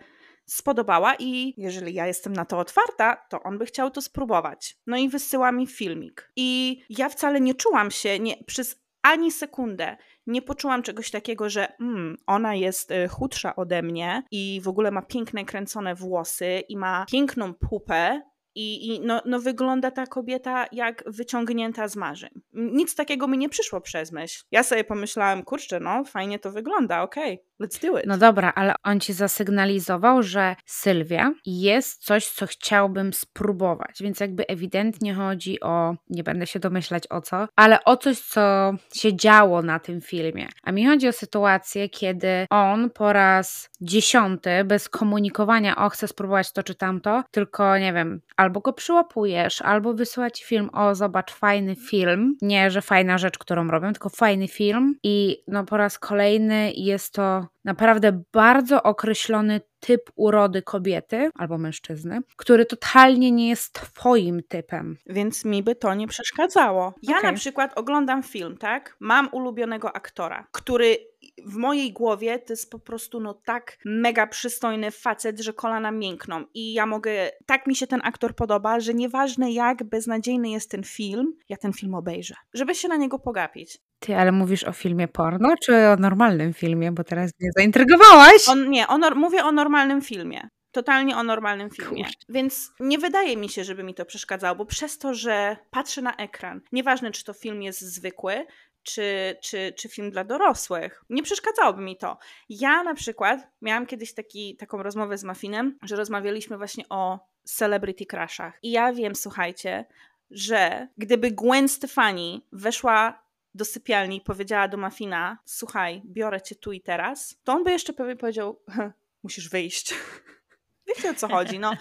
Speaker 2: spodobała i jeżeli ja jestem na to otwarta, to on by chciał to spróbować. No i wysyła mi filmik. I ja wcale nie czułam się nie, przez ani sekundę nie poczułam czegoś takiego, że mm, ona jest y, chudsza ode mnie i w ogóle ma piękne kręcone włosy i ma piękną pupę i, i no, no, wygląda ta kobieta jak wyciągnięta z marzeń. Nic takiego mi nie przyszło przez myśl. Ja sobie pomyślałam, kurczę, no fajnie to wygląda, okej, okay. Let's do it.
Speaker 1: No dobra, ale on ci zasygnalizował, że Sylwia jest coś, co chciałbym spróbować, więc jakby ewidentnie chodzi o, nie będę się domyślać o co, ale o coś, co się działo na tym filmie. A mi chodzi o sytuację, kiedy on po raz dziesiąty, bez komunikowania, o chcę spróbować to czy tamto, tylko nie wiem, albo go przyłapujesz, albo wysyłać film, o zobacz, fajny film. Nie, że fajna rzecz, którą robię, tylko fajny film. I no po raz kolejny jest to naprawdę bardzo określony typ urody kobiety albo mężczyzny, który totalnie nie jest twoim typem.
Speaker 2: Więc mi by to nie przeszkadzało. Ja okay. na przykład oglądam film, tak? Mam ulubionego aktora, który w mojej głowie to jest po prostu no tak mega przystojny facet, że kolana miękną i ja mogę, tak mi się ten aktor podoba, że nieważne jak beznadziejny jest ten film, ja ten film obejrzę, żeby się na niego pogapić.
Speaker 1: Ty, ale mówisz o filmie porno, czy o normalnym filmie, bo teraz mnie zaintrygowałaś?
Speaker 2: On, nie, o, mówię o normalnym filmie. Totalnie o normalnym filmie. Kurczę. Więc nie wydaje mi się, żeby mi to przeszkadzało, bo przez to, że patrzę na ekran, nieważne czy to film jest zwykły, czy, czy, czy film dla dorosłych. Nie przeszkadzałoby mi to. Ja na przykład miałam kiedyś taki, taką rozmowę z Mafinem, że rozmawialiśmy właśnie o celebrity crashach. I ja wiem, słuchajcie, że gdyby Gwen Stefani weszła do sypialni i powiedziała do Mafina, słuchaj, biorę cię tu i teraz, to on by jeszcze pewnie powiedział, musisz wyjść. Wiecie o co chodzi, no.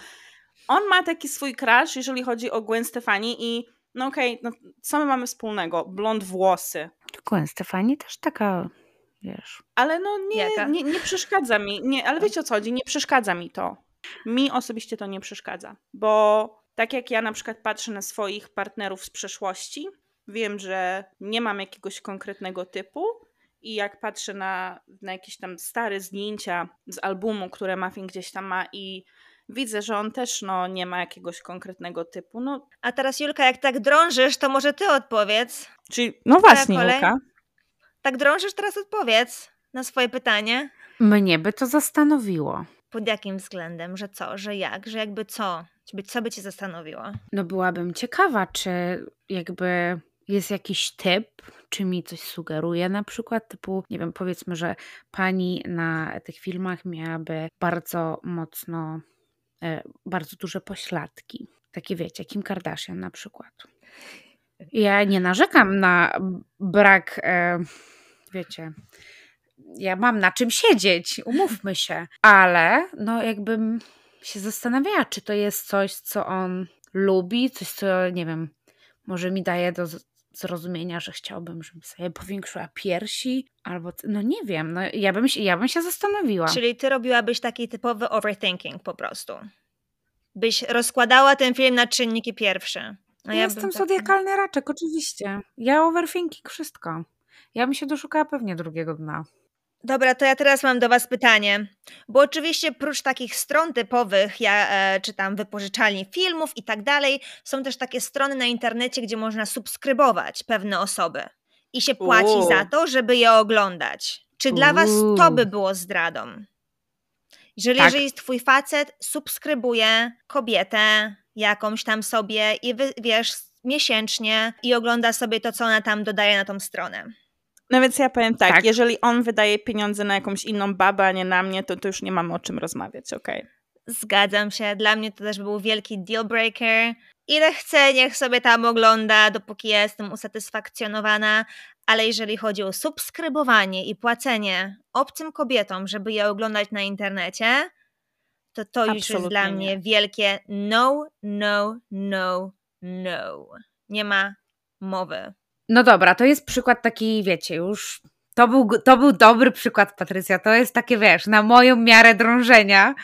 Speaker 2: On ma taki swój crash, jeżeli chodzi o Gwen Stefani i no okej, okay, no, co my mamy wspólnego? Blond włosy.
Speaker 1: Gwen Stefani też taka, wiesz.
Speaker 2: Ale no nie, nie, nie przeszkadza mi, nie, ale wiecie o co chodzi, nie przeszkadza mi to. Mi osobiście to nie przeszkadza, bo tak jak ja na przykład patrzę na swoich partnerów z przeszłości, wiem, że nie mam jakiegoś konkretnego typu i jak patrzę na, na jakieś tam stare zdjęcia z albumu, które Muffin gdzieś tam ma i widzę, że on też no, nie ma jakiegoś konkretnego typu. No.
Speaker 3: A teraz Julka, jak tak drążysz, to może ty odpowiedz.
Speaker 2: Czyli, no właśnie Julka.
Speaker 3: Tak drążysz, teraz odpowiedz na swoje pytanie.
Speaker 1: Mnie by to zastanowiło.
Speaker 3: Pod jakim względem? Że co? Że jak? Że jakby co? Co by cię zastanowiło?
Speaker 1: No byłabym ciekawa, czy jakby jest jakiś typ, czy mi coś sugeruje na przykład, typu, nie wiem, powiedzmy, że pani na tych filmach miałaby bardzo mocno E, bardzo duże pośladki. Takie wiecie, Kim Kardashian na przykład. Ja nie narzekam na brak, e, wiecie, ja mam na czym siedzieć, umówmy się, ale no jakbym się zastanawiała, czy to jest coś, co on lubi, coś, co nie wiem, może mi daje do zrozumienia, że chciałbym, żeby sobie powiększyła piersi, albo no nie wiem, no ja bym, się, ja bym się zastanowiła.
Speaker 3: Czyli ty robiłabyś taki typowy overthinking po prostu. Byś rozkładała ten film na czynniki pierwsze.
Speaker 1: No ja jestem tak... zodiakalny raczek, oczywiście. Ja overthinking wszystko. Ja bym się doszukała pewnie drugiego dna.
Speaker 3: Dobra, to ja teraz mam do Was pytanie. Bo oczywiście, prócz takich stron typowych, ja e, czytam wypożyczalni filmów i tak dalej, są też takie strony na internecie, gdzie można subskrybować pewne osoby i się płaci
Speaker 2: Uuu.
Speaker 3: za to, żeby je oglądać. Czy dla Was to by było zdradą? Jeżeli,
Speaker 1: Tak.
Speaker 3: jeżeli twój facet subskrybuje kobietę jakąś tam sobie i wy, wiesz, miesięcznie i ogląda sobie to, co ona tam dodaje na tą stronę.
Speaker 2: No więc ja powiem tak,
Speaker 1: Tak.
Speaker 2: jeżeli on wydaje pieniądze na jakąś inną babę, a nie na mnie, to, to już nie mamy o czym rozmawiać, okej?
Speaker 3: Zgadzam się, dla mnie to też był wielki deal breaker. Ile chce, niech sobie tam ogląda, dopóki ja jestem usatysfakcjonowana, ale jeżeli chodzi o subskrybowanie i płacenie obcym kobietom, żeby je oglądać na internecie, to to już jest
Speaker 2: Absolutnie
Speaker 3: dla
Speaker 2: nie.
Speaker 3: mnie wielkie no, no, no, no. Nie ma mowy.
Speaker 1: No dobra, to jest przykład taki, wiecie, już. To był, to był dobry przykład, Patrycja. To jest takie, wiesz, na moją miarę drążenia,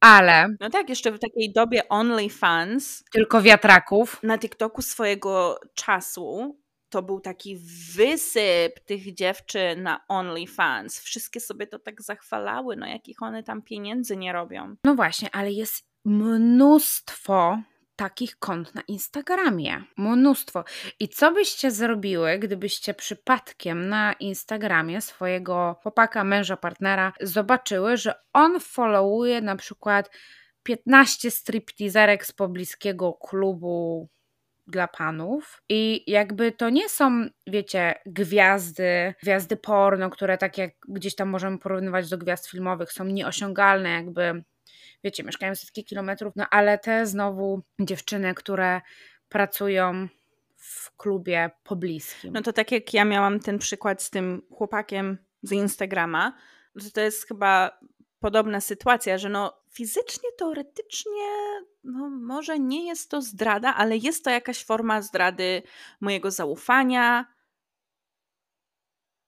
Speaker 1: ale
Speaker 2: No tak, jeszcze w takiej dobie OnlyFans
Speaker 1: tylko wiatraków.
Speaker 2: na TikToku swojego czasu to był taki wysyp tych dziewczyn na OnlyFans. Wszystkie sobie to tak zachwalały, no jakich one tam pieniędzy nie robią.
Speaker 1: No właśnie, ale jest mnóstwo takich kont na Instagramie. Mnóstwo. I co byście zrobiły, gdybyście przypadkiem na Instagramie swojego chłopaka, męża, partnera zobaczyły, że on followuje na przykład 15 stripteaserek z pobliskiego klubu dla panów i jakby to nie są, wiecie, gwiazdy, gwiazdy porno, które tak jak gdzieś tam możemy porównywać do gwiazd filmowych, są nieosiągalne jakby wiecie, mieszkają setki kilometrów, no ale te znowu dziewczyny, które pracują w klubie pobliskim.
Speaker 2: No to tak jak ja miałam ten przykład z tym chłopakiem z Instagrama, to to jest chyba podobna sytuacja, że no fizycznie, teoretycznie, no może nie jest to zdrada, ale jest to jakaś forma zdrady mojego zaufania.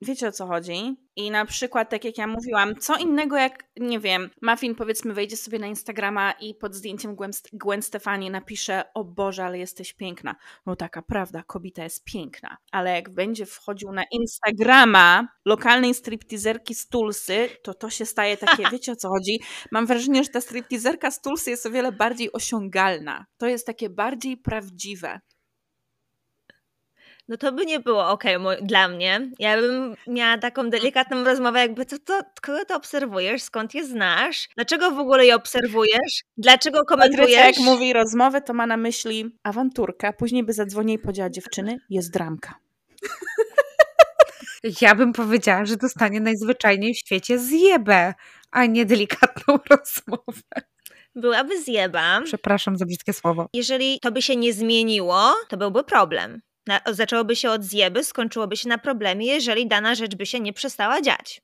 Speaker 2: Wiecie o co chodzi? I na przykład, tak jak ja mówiłam, co innego jak, nie wiem, Muffin powiedzmy wejdzie sobie na Instagrama i pod zdjęciem Gwen, Gwen Stefani napisze o Boże, ale jesteś piękna. No taka prawda, kobieta jest piękna. Ale jak będzie wchodził na Instagrama lokalnej stripteaserki z Tulsy, to to się staje takie, wiecie o co chodzi? Mam wrażenie, że ta stripteaserka z Tulsy jest o wiele bardziej osiągalna. To jest takie bardziej prawdziwe.
Speaker 3: No to by nie było ok dla mnie. Ja bym miała taką delikatną rozmowę, jakby to, to kogo to obserwujesz, skąd je znasz, dlaczego w ogóle je obserwujesz, dlaczego
Speaker 2: Patrycja
Speaker 3: komentujesz.
Speaker 2: jak mówi rozmowę, to ma na myśli awanturka, później by zadzwoniła i powiedziała dziewczyny, jest dramka.
Speaker 1: Ja bym powiedziała, że dostanie najzwyczajniej w świecie zjebę, a nie delikatną rozmowę.
Speaker 3: Byłaby zjeba.
Speaker 1: Przepraszam za brzydkie słowo.
Speaker 3: Jeżeli to by się nie zmieniło, to byłby problem. Na, zaczęłoby się od zjeby, skończyłoby się na problemie, jeżeli dana rzecz by się nie przestała dziać.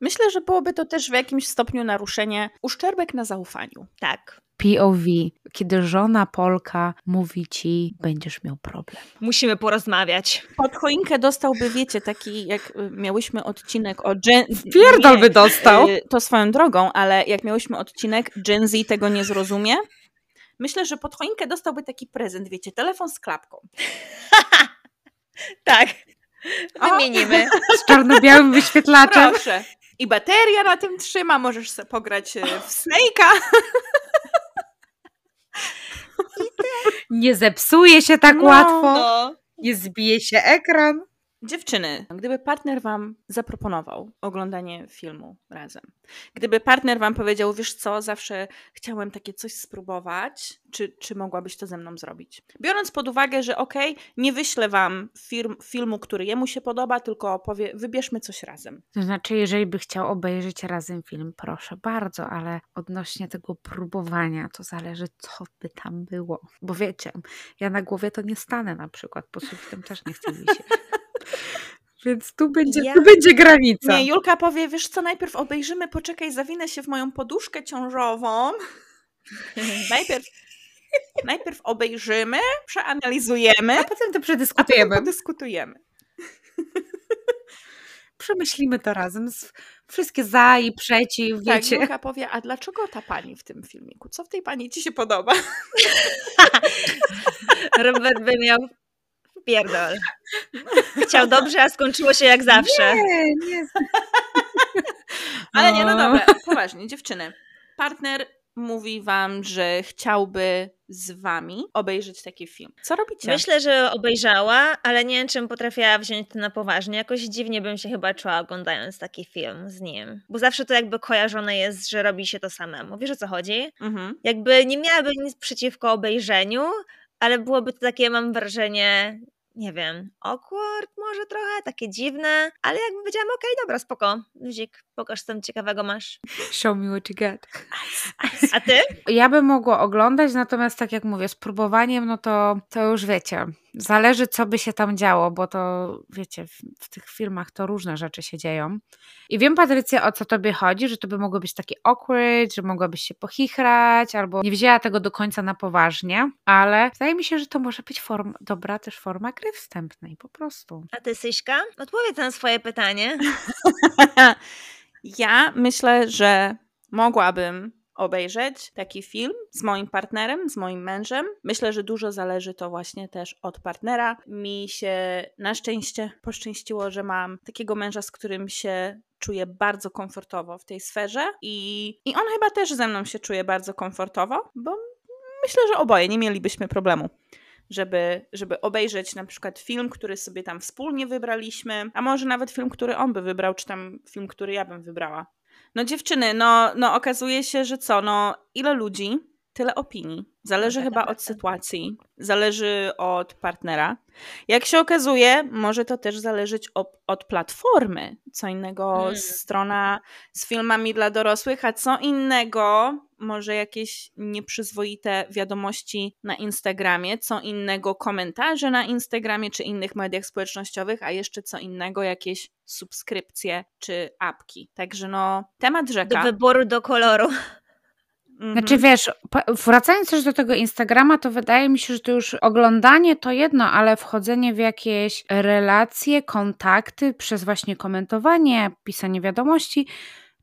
Speaker 2: Myślę, że byłoby to też w jakimś stopniu naruszenie, uszczerbek na zaufaniu.
Speaker 3: Tak.
Speaker 1: POV, kiedy żona Polka mówi ci, będziesz miał problem.
Speaker 3: Musimy porozmawiać.
Speaker 2: Pod choinkę dostałby, wiecie, taki jak y, miałyśmy odcinek o Gen...
Speaker 1: Pierdol by dostał.
Speaker 2: y, To swoją drogą, ale jak miałyśmy odcinek Gen Z tego nie zrozumie, myślę, że pod choinkę dostałby taki prezent, wiecie, telefon z klapką.
Speaker 3: Tak.
Speaker 2: O.
Speaker 3: Wymienimy.
Speaker 1: Z czarno-białym wyświetlaczem.
Speaker 2: Proszę. I bateria na tym trzyma, możesz sobie pograć y, w Snake'a.
Speaker 1: Nie zepsuje się tak
Speaker 2: No,
Speaker 1: łatwo.
Speaker 3: No.
Speaker 1: Nie zbije się ekran.
Speaker 2: Dziewczyny, gdyby partner wam zaproponował oglądanie filmu razem, gdyby partner wam powiedział, wiesz co, zawsze chciałem takie coś spróbować, czy, czy mogłabyś to ze mną zrobić? Biorąc pod uwagę, że okej, nie wyślę wam firm, filmu, który jemu się podoba, tylko powie, wybierzmy coś razem.
Speaker 1: To znaczy, jeżeli by chciał obejrzeć razem film, proszę bardzo, ale odnośnie tego próbowania, to zależy, co by tam było. Bo wiecie, ja na głowie to nie stanę na przykład, po sufitem też nie chcę wisieć. Więc tu będzie,
Speaker 3: Ja-
Speaker 1: tu będzie granica.
Speaker 2: Nie, Julka powie, wiesz co, najpierw obejrzymy, poczekaj, zawinę się w moją poduszkę ciążową. najpierw, najpierw obejrzymy, przeanalizujemy,
Speaker 1: A potem to
Speaker 2: a potem
Speaker 1: przedyskutujemy.
Speaker 2: podyskutujemy.
Speaker 1: Przemyślimy to razem. z- Wszystkie za i przeciw,
Speaker 2: Tak,
Speaker 1: wiecie.
Speaker 2: Julka powie, a dlaczego ta pani w tym filmiku? Co w tej pani ci się podoba?
Speaker 3: Robert by miał Pierdol. Chciał dobrze, a skończyło się jak zawsze.
Speaker 1: Nie, nie.
Speaker 2: Ale nie, no
Speaker 1: No.
Speaker 2: dobra, poważnie, dziewczyny. Partner mówi wam, że chciałby z wami obejrzeć taki film. Co robicie?
Speaker 3: Myślę, że obejrzała, ale nie wiem, czym potrafiła wziąć to na poważnie. Jakoś dziwnie bym się chyba czuła oglądając taki film z nim. Bo zawsze to jakby kojarzone jest, że robi się to samemu. Wiesz o co chodzi?
Speaker 2: Mhm.
Speaker 3: Jakby nie miałaby nic przeciwko obejrzeniu, ale byłoby to takie, mam wrażenie, nie wiem, awkward może trochę, takie dziwne, ale jakby powiedziałam, okej, dobra, spoko, Luzik, pokaż co tam ciekawego masz.
Speaker 1: Show me what you got.
Speaker 3: A ty?
Speaker 1: Ja bym mogła oglądać, natomiast tak jak mówię, z próbowaniem, no to, to już wiecie, zależy co by się tam działo, bo to wiecie, w, w tych filmach to różne rzeczy się dzieją. I wiem, Patrycja, o co tobie chodzi, że to by mogło być takie awkward, że mogłabyś się pochichrać, albo nie wzięła tego do końca na poważnie, ale wydaje mi się, że to może być form, dobra też forma gry wstępnej, po prostu.
Speaker 3: A ty, Syśka? Odpowiedz na swoje pytanie.
Speaker 2: Ja myślę, że mogłabym obejrzeć taki film z moim partnerem, z moim mężem. Myślę, że dużo zależy to właśnie też od partnera. Mi się na szczęście poszczęściło, że mam takiego męża, z którym się czuję bardzo komfortowo w tej sferze i, i on chyba też ze mną się czuje bardzo komfortowo, bo myślę, że oboje nie mielibyśmy problemu żeby, żeby obejrzeć na przykład film, który sobie tam wspólnie wybraliśmy, a może nawet film, który on by wybrał, czy tam film, który ja bym wybrała. No dziewczyny, no, no okazuje się, że co, no ile ludzi, tyle opinii. Zależy
Speaker 3: No tak,
Speaker 2: chyba
Speaker 3: tak,
Speaker 2: od
Speaker 3: tak.
Speaker 2: sytuacji, zależy od partnera. Jak się okazuje, może to też zależeć od, od platformy. Co innego
Speaker 3: Mm.
Speaker 2: strona z filmami dla dorosłych, a co innego może jakieś nieprzyzwoite wiadomości na Instagramie, co innego komentarze na Instagramie czy innych mediach społecznościowych, a jeszcze co innego jakieś subskrypcje czy apki. Także no, temat
Speaker 3: Do
Speaker 2: rzeka.
Speaker 3: wyboru, do koloru.
Speaker 2: Mhm.
Speaker 1: Znaczy wiesz, po- wracając też do tego Instagrama, to wydaje mi się, że to już oglądanie to jedno, ale wchodzenie w jakieś relacje, kontakty przez właśnie komentowanie, pisanie wiadomości,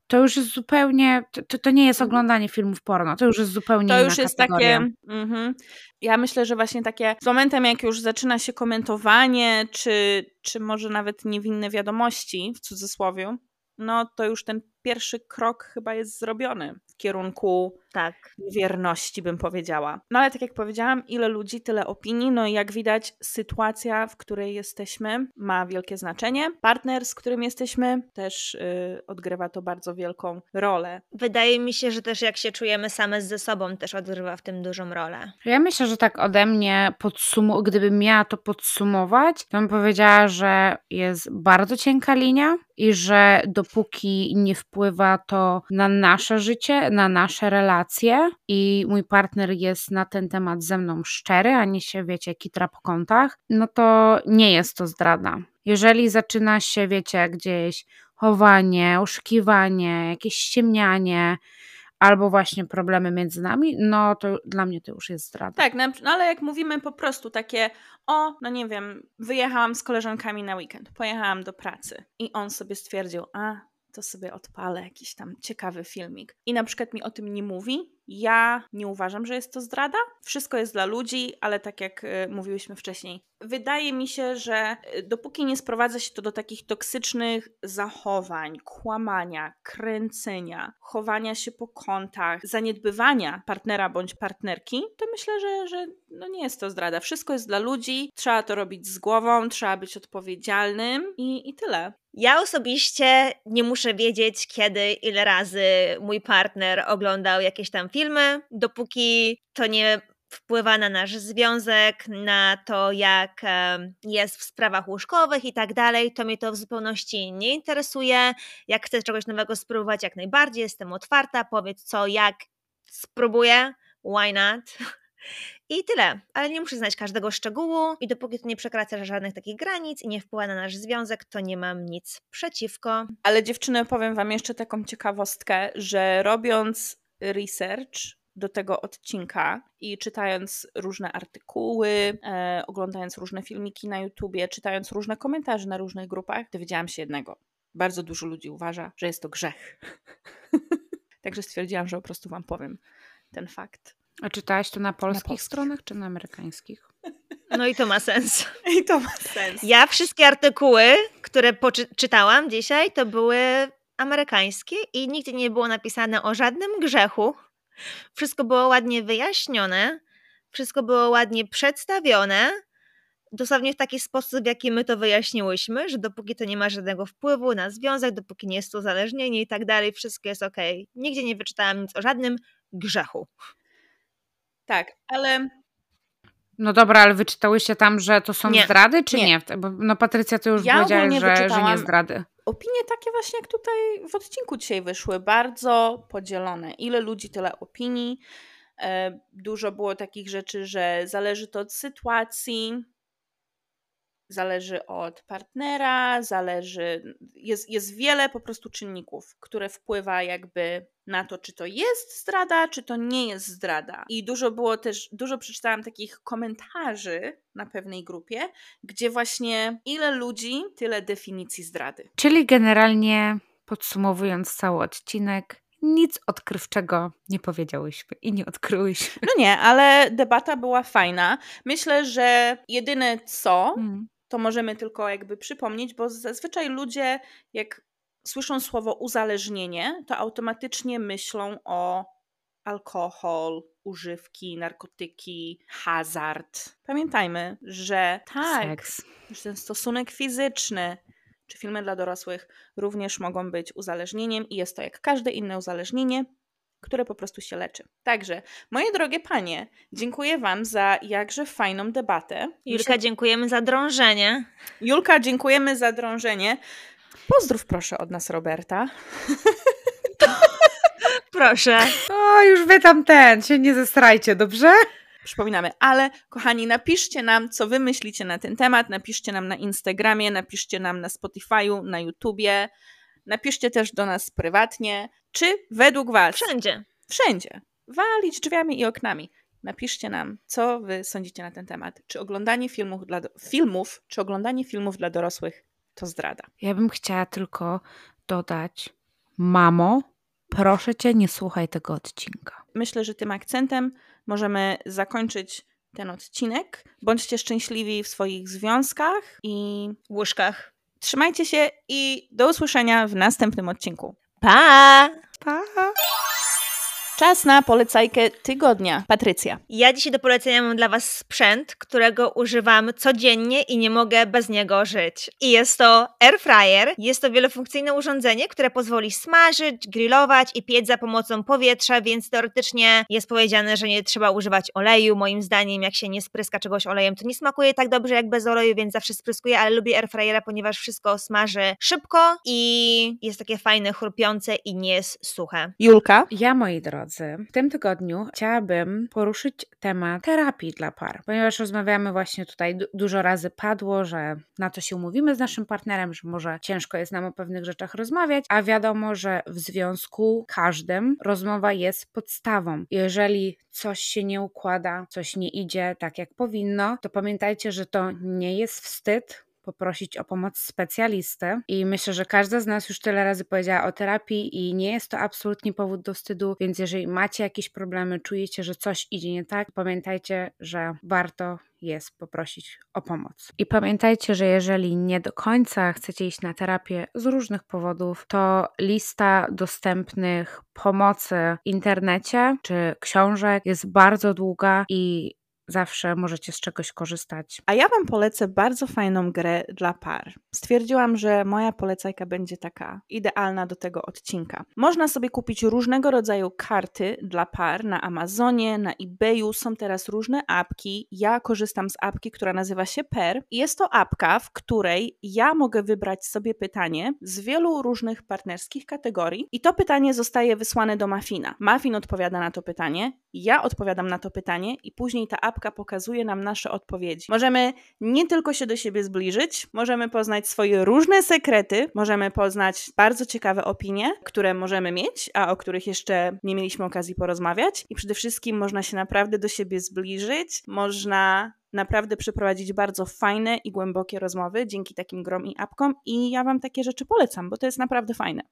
Speaker 1: to już jest zupełnie, to- to, nie jest oglądanie filmów porno, to już jest zupełnie
Speaker 2: To już jest
Speaker 1: kategoria.
Speaker 2: takie. Mhm. Ja myślę, że właśnie takie z momentem, jak już zaczyna się komentowanie, czy, czy może nawet niewinne wiadomości w cudzysłowie, no to już ten pierwszy krok chyba jest zrobiony w kierunku
Speaker 3: Tak.
Speaker 2: wierności, bym powiedziała. No ale tak jak powiedziałam, ile ludzi, tyle opinii. No i jak widać, sytuacja, w której jesteśmy, ma wielkie znaczenie. Partner, z którym jesteśmy, też y, odgrywa to bardzo wielką rolę.
Speaker 3: Wydaje mi się, że też jak się czujemy same ze sobą, też odgrywa w tym dużą rolę.
Speaker 1: Ja myślę, że tak ode mnie, podsumu- gdybym miała to podsumować, to bym powiedziała, że jest bardzo cienka linia i że dopóki nie wpływa to na nasze życie, na nasze relacje i mój partner jest na ten temat ze mną szczery, a nie się, wiecie, kitra po kątach, no to nie jest to zdrada. Jeżeli zaczyna się, wiecie, gdzieś chowanie, oszukiwanie, jakieś ściemnianie, albo właśnie problemy między nami, no to dla mnie to już jest zdrada.
Speaker 2: Tak, no ale jak mówimy po prostu takie, o, no nie wiem, wyjechałam z koleżankami na weekend, pojechałam do pracy i on sobie stwierdził, a to sobie odpalę jakiś tam ciekawy filmik. I na przykład mi o tym nie mówi. Ja nie uważam, że jest to zdrada. Wszystko jest dla ludzi, ale tak jak y, mówiłyśmy wcześniej, wydaje mi się, że y, dopóki nie sprowadza się to do takich toksycznych zachowań, kłamania, kręcenia, chowania się po kątach, zaniedbywania partnera bądź partnerki, to myślę, że, że no nie jest to zdrada. Wszystko jest dla ludzi, trzeba to robić z głową, trzeba być odpowiedzialnym i, i tyle.
Speaker 3: Ja osobiście nie muszę wiedzieć, kiedy, ile razy mój partner oglądał jakieś tam filmy, dopóki to nie wpływa na nasz związek, na to, jak jest w sprawach łóżkowych i tak dalej, to mnie to w zupełności nie interesuje. Jak chcę czegoś nowego spróbować, jak najbardziej jestem otwarta, powiedz co, jak spróbuję, why not? I tyle, ale nie muszę znać każdego szczegółu i dopóki to nie przekracza żadnych takich granic i nie wpływa na nasz związek, to nie mam nic przeciwko.
Speaker 2: Ale dziewczyny, powiem Wam jeszcze taką ciekawostkę, że robiąc research do tego odcinka i czytając różne artykuły, e, oglądając różne filmiki na YouTubie, czytając różne komentarze na różnych grupach, dowiedziałam się jednego. Bardzo dużo ludzi uważa, że jest to grzech. Także stwierdziłam, że po prostu Wam powiem ten fakt.
Speaker 1: A czytałaś to na polskich
Speaker 2: polskich.
Speaker 1: stronach czy na amerykańskich?
Speaker 3: No i to ma sens.
Speaker 2: I to ma sens.
Speaker 3: Ja wszystkie artykuły, które czytałam dzisiaj, to były amerykańskie i nigdzie nie było napisane o żadnym grzechu. Wszystko było ładnie wyjaśnione, wszystko było ładnie przedstawione, dosłownie w taki sposób, w jaki my to wyjaśniłyśmy, że dopóki to nie ma żadnego wpływu na związek, dopóki nie jest to uzależnienie i tak dalej, wszystko jest ok. Nigdzie nie wyczytałam nic o żadnym grzechu.
Speaker 2: Tak, ale
Speaker 1: no dobra, ale wyczytałyście tam, że to są
Speaker 2: Nie.
Speaker 1: zdrady, czy nie?
Speaker 2: Nie.
Speaker 1: Bo no Patrycja to już
Speaker 2: Ja
Speaker 1: że, że nie zdrady.
Speaker 2: Opinie takie właśnie jak tutaj w odcinku dzisiaj wyszły, bardzo podzielone. Ile ludzi, tyle opinii. E, Dużo było takich rzeczy, że zależy to od sytuacji, zależy od partnera, zależy. Jest, jest wiele po prostu czynników, które wpływa jakby na to, czy to jest zdrada, czy to nie jest zdrada. I dużo było też, dużo przeczytałam takich komentarzy na pewnej grupie, gdzie właśnie ile ludzi, tyle definicji zdrady.
Speaker 1: Czyli generalnie podsumowując cały odcinek, nic odkrywczego nie powiedziałyśmy i nie odkryłyśmy.
Speaker 2: No nie, ale debata była fajna. Myślę, że jedyne co,
Speaker 1: Mm.
Speaker 2: to możemy tylko jakby przypomnieć, bo zazwyczaj ludzie, jak słyszą słowo uzależnienie, to automatycznie myślą o alkohol, używki, narkotyki, hazard. Pamiętajmy, że tak,
Speaker 1: Seks.
Speaker 2: że ten stosunek fizyczny czy filmy dla dorosłych również mogą być uzależnieniem i jest to jak każde inne uzależnienie, które po prostu się leczy. Także, moje drogie panie, dziękuję wam za jakże fajną debatę.
Speaker 3: Julka, dziękujemy za drążenie.
Speaker 2: Julka, dziękujemy za drążenie. Pozdrów proszę od nas Roberta.
Speaker 3: Proszę.
Speaker 1: O, już wy tam ten, się nie zestrajcie, dobrze?
Speaker 2: Przypominamy, ale kochani, napiszcie nam, co wy myślicie na ten temat. Napiszcie nam na Instagramie, napiszcie nam na Spotify'u, na YouTubie. Napiszcie też do nas prywatnie, czy według was
Speaker 3: Wszędzie.
Speaker 2: wszędzie, walić drzwiami i oknami. Napiszcie nam, co wy sądzicie na ten temat. Czy oglądanie filmów, dla do- filmów, czy oglądanie filmów dla dorosłych to zdrada?
Speaker 1: Ja bym chciała tylko dodać, mamo, proszę cię, nie słuchaj tego odcinka.
Speaker 2: Myślę, że tym akcentem możemy zakończyć ten odcinek. Bądźcie szczęśliwi w swoich związkach i
Speaker 3: łóżkach.
Speaker 2: trzymajcie się i do usłyszenia w następnym odcinku.
Speaker 3: Pa!
Speaker 1: Pa!
Speaker 2: Czas na polecajkę tygodnia. Patrycja.
Speaker 3: Ja dzisiaj do polecenia mam dla Was sprzęt, którego używam codziennie i nie mogę bez niego żyć. I jest to air fryer. Jest to wielofunkcyjne urządzenie, które pozwoli smażyć, grillować i piec za pomocą powietrza, więc teoretycznie jest powiedziane, że nie trzeba używać oleju. Moim zdaniem, jak się nie spryska czegoś olejem, to nie smakuje tak dobrze jak bez oleju, więc zawsze spryskuję, ale lubię air fryera, ponieważ wszystko smaży szybko i jest takie fajne, chrupiące i nie jest suche.
Speaker 2: Julka.
Speaker 1: Ja, moi drodzy, w tym tygodniu chciałabym poruszyć temat terapii dla par, ponieważ rozmawiamy właśnie tutaj, du- dużo razy padło, że na to się umówimy z naszym partnerem, że może ciężko jest nam o pewnych rzeczach rozmawiać, a wiadomo, że w związku każdym rozmowa jest podstawą. Jeżeli coś się nie układa, coś nie idzie tak jak powinno, to pamiętajcie, że to nie jest wstyd, poprosić o pomoc specjalisty. I myślę, że każda z nas już tyle razy powiedziała o terapii i nie jest to absolutnie powód do wstydu, więc jeżeli macie jakieś problemy, czujecie, że coś idzie nie tak, pamiętajcie, że warto jest poprosić o pomoc. I pamiętajcie, że jeżeli nie do końca chcecie iść na terapię z różnych powodów, to lista dostępnych pomocy w internecie czy książek jest bardzo długa i zawsze możecie z czegoś korzystać.
Speaker 2: A ja Wam polecę bardzo fajną grę dla par. Stwierdziłam, że moja polecajka będzie taka idealna do tego odcinka. Można sobie kupić różnego rodzaju karty dla par na Amazonie, na eBayu. Są teraz różne apki. Ja korzystam z apki, która nazywa się Per. Jest to apka, w której ja mogę wybrać sobie pytanie z wielu różnych partnerskich kategorii i to pytanie zostaje wysłane do Mafina. Mafin odpowiada na to pytanie, ja odpowiadam na to pytanie i później ta apka pokazuje nam nasze odpowiedzi. Możemy nie tylko się do siebie zbliżyć, możemy poznać swoje różne sekrety, możemy poznać bardzo ciekawe opinie, które możemy mieć, a o których jeszcze nie mieliśmy okazji porozmawiać. I przede wszystkim można się naprawdę do siebie zbliżyć, można naprawdę przeprowadzić bardzo fajne i głębokie rozmowy dzięki takim grom i apkom i ja Wam takie rzeczy polecam, bo to jest naprawdę fajne.